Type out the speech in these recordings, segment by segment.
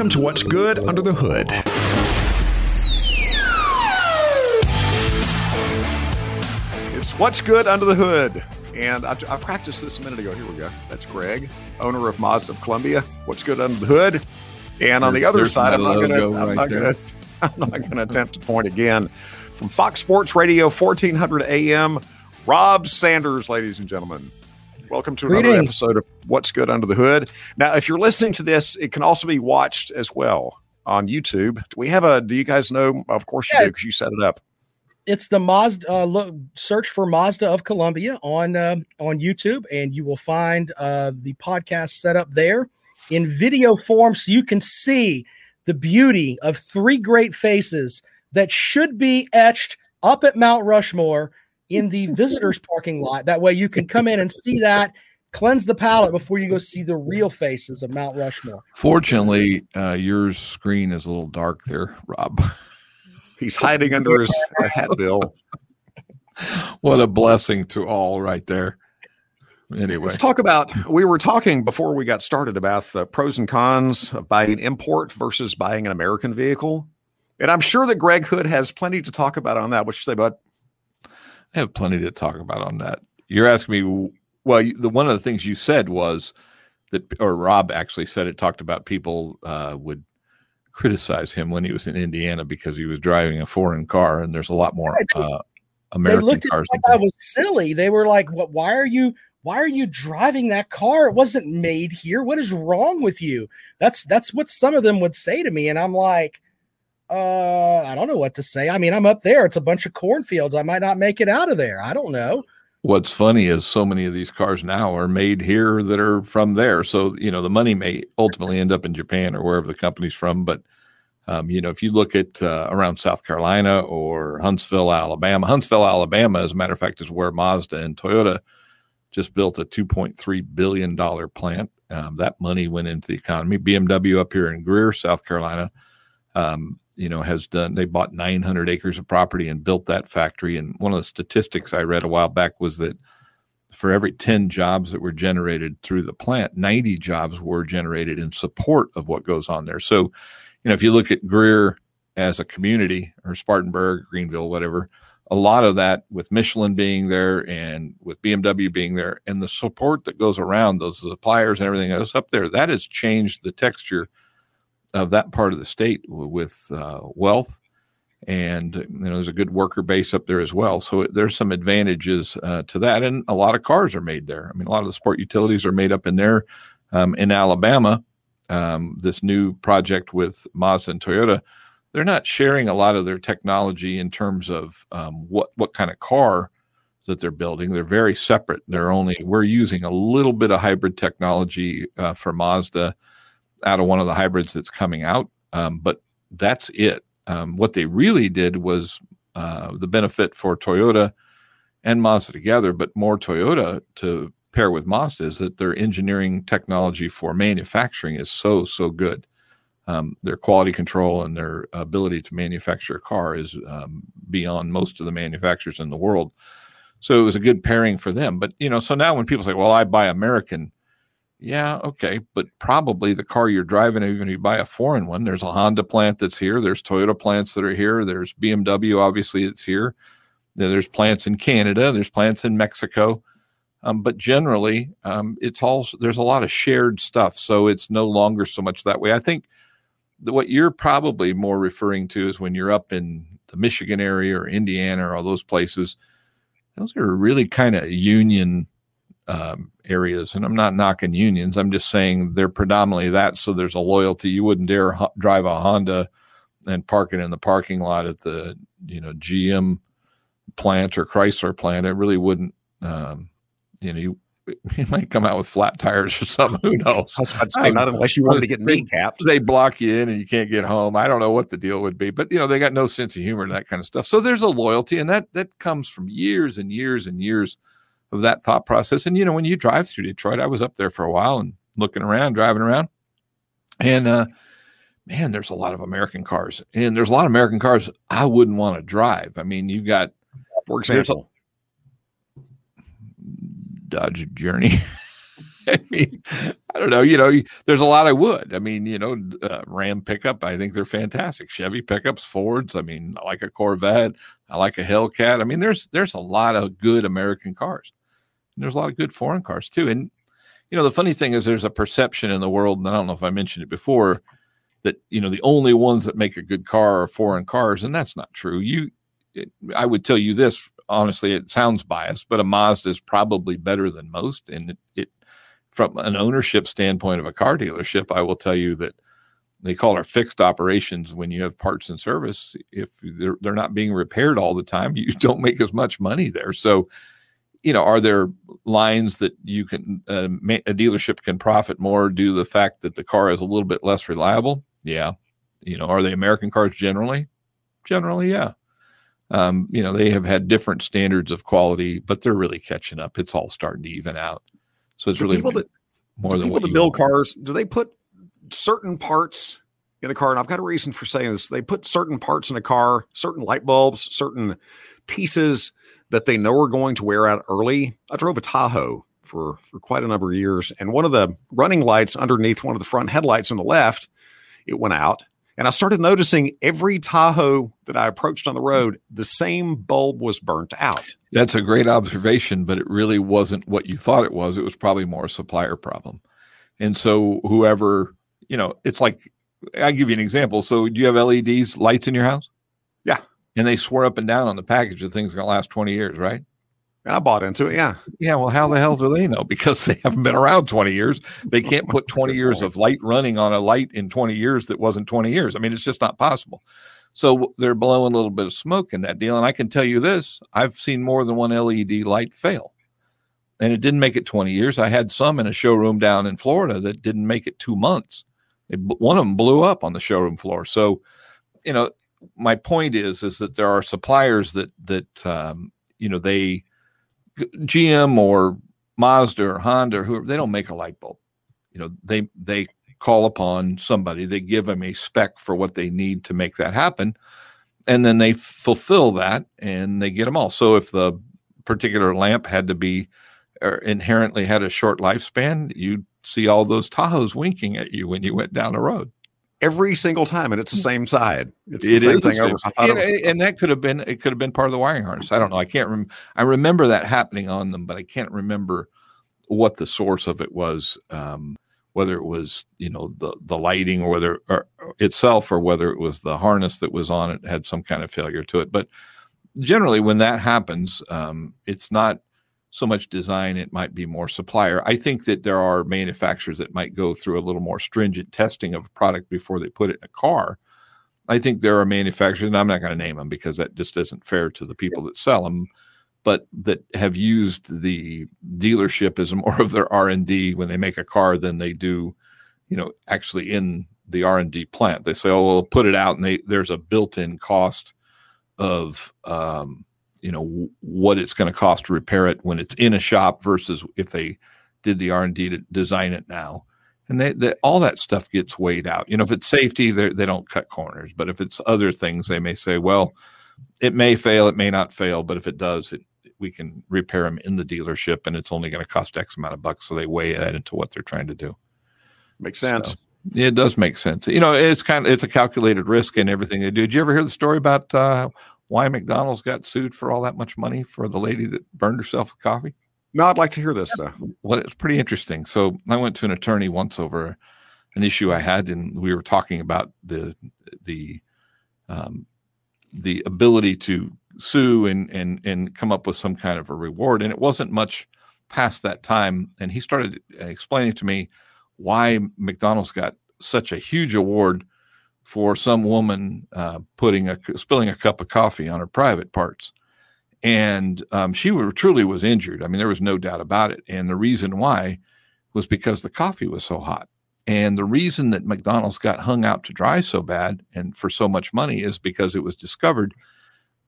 Welcome to What's Good Under the Hood. It's What's Good Under the Hood. And I, I, practiced this a minute ago. Here we go. That's Greg, owner of Mazda of Columbia. What's good under the hood? And on the other side, I'm not going to. I'm not going to. I'm not going to attempt to point again. From Fox Sports Radio, 1400 AM, Rob Sanders, ladies and gentlemen. Welcome to another episode of What's Good Under the Hood. Now, if you're listening to this, it can also be watched as well on YouTube. Do we have a? Do you guys know? Of course you yeah. do, because you set it up it's the Mazda. Uh, look, search for Mazda of Columbia on uh, on YouTube, and you will find uh, the podcast set up there in video form, so you can see the beauty of three great faces that should be etched up at Mount Rushmore in the visitors parking lot. That way, you can come in and see that. Cleanse the palate before you go see the real faces of Mount Rushmore. Fortunately, uh, your screen is a little dark there, Rob. He's hiding under his hat bill. What a blessing to all right there. Anyway, let's talk about. We were talking before we got started about the pros and cons of buying import versus buying an American vehicle. And I'm sure that Greg Hood has plenty to talk about on that. What you say, bud? I have plenty to talk about on that. You're asking me. Well, the one of the things you said was that, or Rob actually said it. Talked about people uh, would criticize him when he was in Indiana because he was driving a foreign car, and there's a lot more uh, American they looked cars. At like I was silly. They were like, "What? Why are you? Why are you driving that car? It wasn't made here. What is wrong with you?" That's that's what some of them would say to me, and I'm like, "Uh, I don't know what to say. I mean, I'm up there. It's a bunch of cornfields. I might not make it out of there. I don't know." What's funny is so many of these cars now are made here that are from there. So, you know, the money may ultimately end up in Japan or wherever the company's from. But, um, you know, if you look at uh, around South Carolina or Huntsville, Alabama, Huntsville, Alabama, as a matter of fact, is where Mazda and Toyota just built a $2.3 billion plant. Um, that money went into the economy. BMW up here in Greer, South Carolina, um, you know, has done, they bought 900 acres of property and built that factory. And one of the statistics I read a while back was that for every 10 jobs that were generated through the plant, 90 jobs were generated in support of what goes on there. So, you know, if you look at Greer as a community or Spartanburg, Greenville, whatever, a lot of that with Michelin being there and with BMW being there and the support that goes around those suppliers and everything else up there, that has changed the texture of that part of the state with uh, wealth. And you know there's a good worker base up there as well. So there's some advantages uh, to that. And a lot of cars are made there. I mean a lot of the sport utilities are made up in there um, in alabama. Um, this new project with mazda and toyota they're not sharing a lot of their technology in terms of um, what what kind of car that they're building. They're very separate. They're only we're using a little bit of hybrid technology uh, for mazda out of one of the hybrids that's coming out. Um, but that's it. Um, what they really did was uh, the benefit for Toyota and Mazda together, but more Toyota to pair with Mazda is that their engineering technology for manufacturing is so so good. Um, their quality control and their ability to manufacture a car is um, beyond most of the manufacturers in the world. So it was a good pairing for them. But you know, so now when people say, "Well, I buy American," Yeah, okay, but probably the car you're driving, even if you buy a foreign one, there's a Honda plant that's here. There's Toyota plants that are here. There's BMW, obviously, it's here. There's plants in Canada. There's plants in Mexico. Um, but generally, um, it's all there's a lot of shared stuff, so it's no longer so much that way. I think the, what you're probably more referring to is when you're up in the Michigan area or Indiana or all those places. Those are really kind of union um, areas. And I'm not knocking unions. I'm just saying they're predominantly that. So there's a loyalty. You wouldn't dare ho- drive a Honda and park it in the parking lot at the you know GM plant or Chrysler plant. It really wouldn't. Um, you know, you, you might come out with flat tires or something. Who knows? I was about to say, not unless you wanted to get kneecapped. They block you in and you can't get home. I don't know what the deal would be, but you know, they got no sense of humor and that kind of stuff. So there's a loyalty, and that that comes from years and years and years of that thought process. And you know, when you drive through Detroit, I was up there for a while and looking around, driving around, and uh, man, there's a lot of American cars, and there's a lot of American cars I wouldn't want to drive. I mean, you got, for example, Dodge Journey. I mean, I don't know. You know, there's a lot I would. I mean, you know, uh, Ram pickup. I think they're fantastic. Chevy pickups, Fords. I mean, I like a Corvette. I like a Hellcat. I mean, there's there's a lot of good American cars. And there's a lot of good foreign cars too. And you know, the funny thing is, there's a perception in the world, and I don't know if I mentioned it before, that you know the only ones that make a good car are foreign cars, and that's not true. You, it, I would tell you this honestly. It sounds biased, but a Mazda is probably better than most, and it, it from an ownership standpoint of a car dealership, I will tell you that they call it fixed operations when you have parts and service. If they're, they're not being repaired all the time, you don't make as much money there. So, you know, are there lines that you can, uh, a dealership can profit more due to the fact that the car is a little bit less reliable? Yeah. You know, are they American cars generally? Generally, yeah. Um, you know, they have had different standards of quality, but they're really catching up. It's all starting to even out. So it's really people that, more than people that build want. cars. Do they put certain parts in the car? And I've got a reason for saying this. They put certain parts in a car, certain light bulbs, certain pieces that they know are going to wear out early. I drove a Tahoe for for quite a number of years, and one of the running lights underneath one of the front headlights on the left, it went out. And I started noticing every Tahoe that I approached on the road, the same bulb was burnt out. That's a great observation, but it really wasn't what you thought it was. It was probably more a supplier problem. And so, whoever, you know, it's like, I'll give you an example. So, do you have LEDs lights in your house? And they swore up and down on the package that things going to last 20 years, right? I bought into it. Yeah. Yeah. Well, how the hell do they know? Because they haven't been around 20 years. They can't put 20 years of light running on a light in 20 years that wasn't 20 years. I mean, it's just not possible. So they're blowing a little bit of smoke in that deal. And I can tell you this I've seen more than one LED light fail. And it didn't make it 20 years. I had some in a showroom down in Florida that didn't make it two months. It, one of them blew up on the showroom floor. So, you know, my point is, is that there are suppliers that, that, um, you know, they, GM or Mazda or Honda or whoever, they don't make a light bulb. You know, they they call upon somebody, they give them a spec for what they need to make that happen, and then they fulfill that and they get them all. So if the particular lamp had to be or inherently had a short lifespan, you'd see all those Tahoes winking at you when you went down the road every single time, and it's the mm. same side. It's the same thing over. And, was, and, that could have been it could have been part of the wiring harness. I don't know. I can't remember. I remember that happening on them, but I can't remember what the source of it was. Um, whether it was you know the the lighting or whether or itself or whether it was the harness that was on it had some kind of failure to it. But generally, when that happens, um, it's not so much design, it might be more supplier. I think that there are manufacturers that might go through a little more stringent testing of a product before they put it in a car. I think there are manufacturers, and I'm not going to name them because that just isn't fair to the people that sell them, but that have used the dealership as more of their R and D when they make a car than they do, you know, actually in the R and D plant. They say, "Oh, we'll put it out," and they, there's a built-in cost of um, you know what it's going to cost to repair it when it's in a shop versus if they did the r&d to design it now. And they, they, all that stuff gets weighed out. You know if it's safety they don't cut corners but if it's other things they may say well it may fail it may not fail but if it does it we can repair them in the dealership and it's only going to cost x amount of bucks. So they weigh that into what they're trying to do. Makes sense. So, it does make sense. You know it's kind of it's a calculated risk in everything they do. Did you ever hear the story about uh, why McDonald's got sued for all that much money for the lady that burned herself with coffee? No, I'd like to hear this though. Well, it's pretty interesting. So I went to an attorney once over an issue I had, and we were talking about the the um, the ability to sue and and and come up with some kind of a reward. And it wasn't much past that time, and he started explaining to me why McDonald's got such a huge award for some woman uh, putting a spilling a cup of coffee on her private parts, and um, she were, truly was injured. I mean, there was no doubt about it. And the reason why was because the coffee was so hot. And the reason that McDonald's got hung out to dry so bad and for so much money is because it was discovered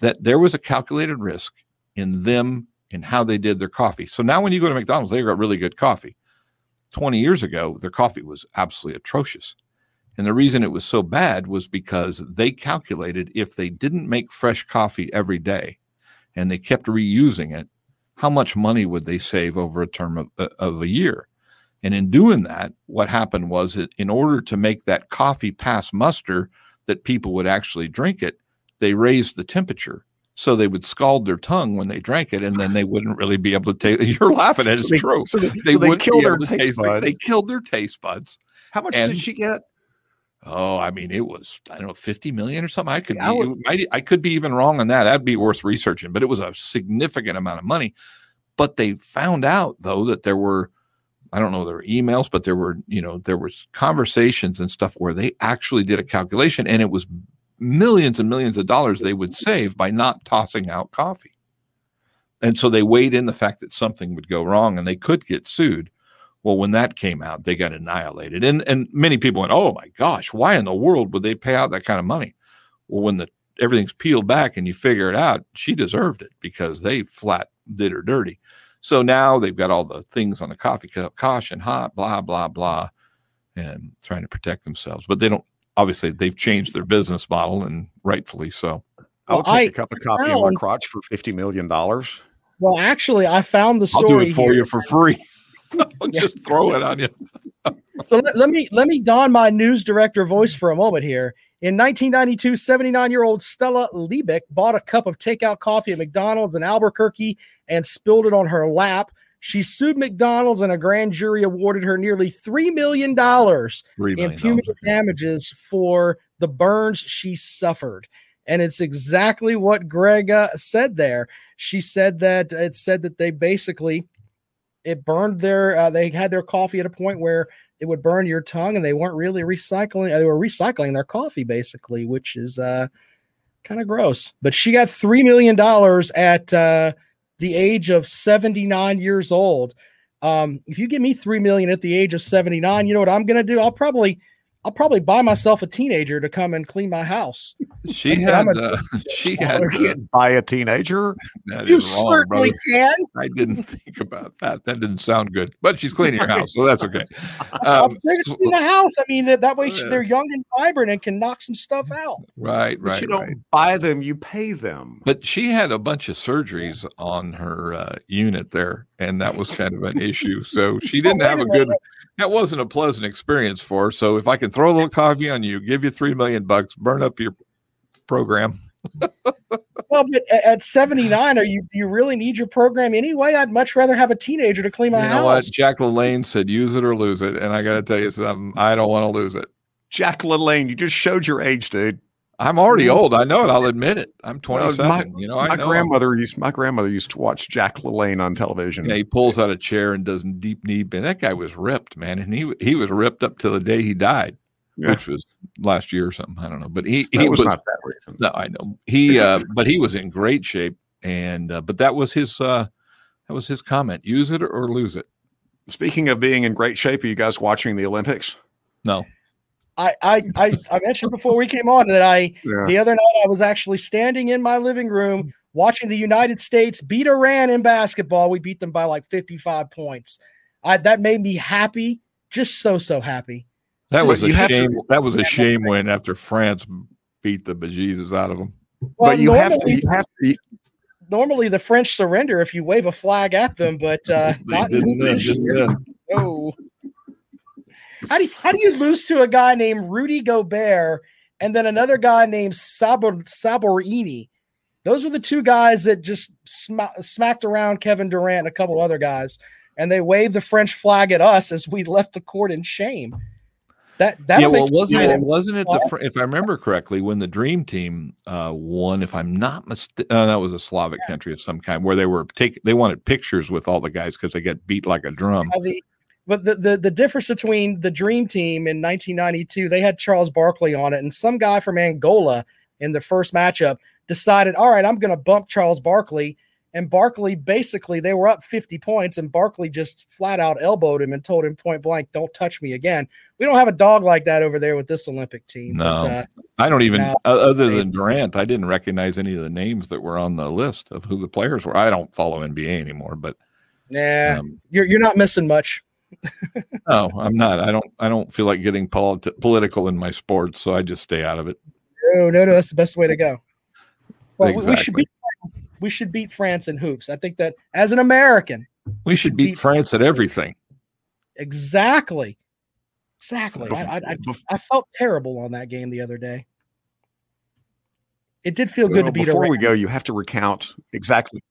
that there was a calculated risk in them in how they did their coffee. So now when you go to McDonald's, they got really good coffee. 20 years ago, their coffee was absolutely atrocious. And the reason it was so bad was because they calculated if they didn't make fresh coffee every day and they kept reusing it, how much money would they save over a term of, uh, of a year? And in doing that, what happened was that in order to make that coffee pass muster that people would actually drink it, they raised the temperature. So they would scald their tongue when they drank it, and then they wouldn't really be able to taste. You're laughing at it. It's so they, true. So they, they, so they killed their taste buds. They killed their taste buds. How much and, did she get? Oh, I mean, it was I don't know, fifty million or something. I could be, I, would, I, I could be even wrong on that. That'd be worth researching, but it was a significant amount of money. But they found out though that there were I don't know there were emails, but there were, you know, there was conversations and stuff where they actually did a calculation and it was millions and millions of dollars they would save by not tossing out coffee. And so they weighed in the fact that something would go wrong and they could get sued. Well, when that came out, they got annihilated. And and many people went, "Oh my gosh, why in the world would they pay out that kind of money?" Well, when the everything's peeled back and you figure it out, she deserved it because they flat did her dirty. So now they've got all the things on the coffee cup, caution, hot, blah, blah, blah, and trying to protect themselves. But they don't, obviously, they've changed their business model and rightfully so. I'll take I, a cup of coffee found, in my crotch for $50 million. Well, actually, I found the story. I'll do it for here. you for free. I'll just throw it on you. so let, let, me let me don my news director voice for a moment here. In 1992, 79 year old Stella Liebeck bought a cup of takeout coffee at McDonald's in Albuquerque and spilled it on her lap. She sued McDonald's and a grand jury awarded her nearly $3 million, in punitive damages for the burns she suffered. And it's exactly what Greg uh, said there. She said that it said that they basically it burned their uh, they had their coffee at a point where it would burn your tongue and they weren't really recycling they were recycling their coffee basically which is uh kind of gross. But she got three million dollars at uh the age of 79 years old. Um if you give me three million at the age of 79 you know what i'm gonna do? I'll probably I'll probably buy myself a teenager to come and clean my house. She had, uh, she had, uh, buy a teenager. That you certainly can. I didn't think about that. That didn't sound good, but she's cleaning your house, so that's okay. Um, in the house. I mean, that, that way she, they're young and vibrant and can knock some stuff out. Right, right. But you don't right. buy them; you pay them. But she had a bunch of surgeries on her uh, unit there, and that was kind of an issue. So she didn't have a good that wasn't a pleasant experience for her. So if I can throw a little coffee on you, give you three million bucks, burn up your program. well, but at 79, are you do you really need your program anyway? I'd much rather have a teenager to clean my you know house. What? Jack LaLanne said, use it or lose it. And I gotta tell you something, I don't want to lose it. Jack LaLanne, you just showed your age, dude. I'm already old. I know it. I'll admit it. I'm 27. my, you know, my know grandmother used my grandmother used to watch Jack LaLanne on television. Yeah, he pulls out a chair and does deep knee bend. That guy was ripped, man, and he he was ripped up to the day he died, yeah. which was last year or something. I don't know, but he he was, was, not that reason. No, I know he, uh, but he was in great shape, and uh, but that was his uh, that was his comment: use it or lose it. Speaking of being in great shape, are you guys watching the Olympics? No. I, I, I, I mentioned before we came on that I yeah. the other night I was actually standing in my living room watching the United States beat Iran in basketball. We beat them by like 55 points. I, that made me happy, just so so happy. That was a shame. To, that was a shame win after France beat the bejesus out of them. Well, but you normally, have to. You have to. Normally, the French surrender if you wave a flag at them, but uh, not didn't, didn't, Oh. How do you, how do you lose to a guy named Rudy Gobert and then another guy named Sabor, Saborini? Those were the two guys that just sm- smacked around Kevin Durant and a couple other guys, and they waved the French flag at us as we left the court in shame. That that yeah, well, wasn't it? Wasn't it the if I remember correctly when the Dream Team uh, won? If I'm not mistaken, uh, that was a Slavic country of some kind where they were take they wanted pictures with all the guys because they got beat like a drum. Yeah, the, but the, the, the difference between the Dream Team in 1992, they had Charles Barkley on it, and some guy from Angola in the first matchup decided, all right, I'm going to bump Charles Barkley. And Barkley basically, they were up 50 points, and Barkley just flat out elbowed him and told him point blank, "Don't touch me again." We don't have a dog like that over there with this Olympic team. No, but, uh, I don't even. Now, other than Durant, I didn't recognize any of the names that were on the list of who the players were. I don't follow NBA anymore, but yeah, um, you're you're not missing much no, I'm not. I don't. I don't feel like getting politi- political in my sports, so I just stay out of it. No, no, no. That's the best way to go. Well, exactly. we should beat. We should beat France in hoops. I think that as an American, we should beat, beat France at everything. Exactly. Exactly. I, I, I, felt terrible on that game the other day. It did feel good well, to beat. Before Iran. we go, you have to recount exactly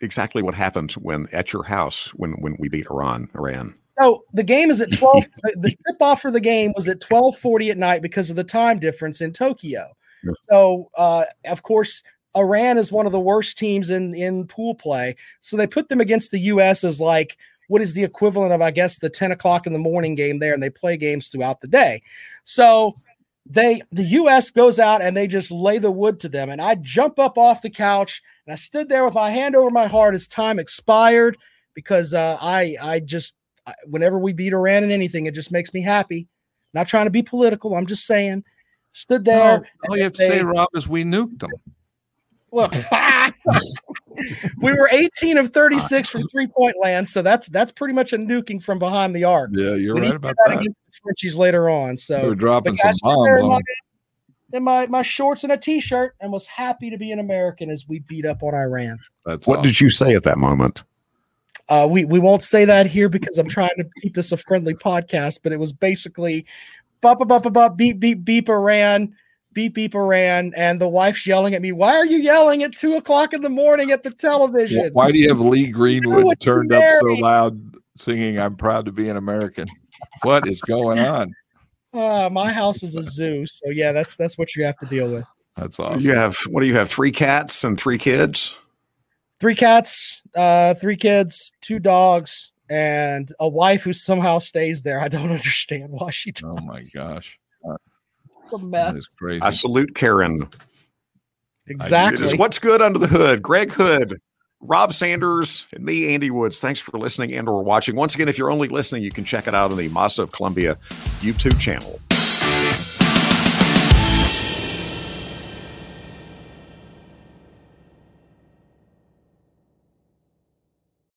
exactly what happened when at your house when when we beat Iran. Iran. So the game is at twelve. the tip off for the game was at twelve forty at night because of the time difference in Tokyo. Yes. So uh, of course, Iran is one of the worst teams in in pool play. So they put them against the U.S. as like what is the equivalent of I guess the ten o'clock in the morning game there, and they play games throughout the day. So they the US goes out and they just lay the wood to them and I jump up off the couch and I stood there with my hand over my heart as time expired because uh, I I just whenever we beat Iran in anything it just makes me happy. Not trying to be political, I'm just saying. Stood there. No, all you have to they, say, Rob, is we nuked them. Well, we were 18 of 36 from three point land, so that's that's pretty much a nuking from behind the arc. Yeah, you're we right about that. Against the Frenchies later on, so we are dropping some bombs on in my, my shorts and a t-shirt and was happy to be an American as we beat up on Iran. That's what awesome. did you say at that moment? Uh, we we won't say that here because I'm trying to keep this a friendly podcast, but it was basically bop bop bop bop beep beep beep Iran beep beep Iran, and the wife's yelling at me. Why are you yelling at two o'clock in the morning at the television? Why do you have Lee Greenwood turned up so loud singing "I'm proud to be an American"? What is going on? Uh, my house is a zoo, so yeah, that's that's what you have to deal with. That's awesome. You have what do you have? Three cats and three kids. Three cats, uh, three kids, two dogs, and a wife who somehow stays there. I don't understand why she. Does. Oh my gosh a mess. Crazy. I salute Karen. Exactly. It is what's good under the hood. Greg Hood, Rob Sanders, and me, Andy Woods. Thanks for listening and or watching. Once again, if you're only listening, you can check it out on the Mazda of Columbia YouTube channel.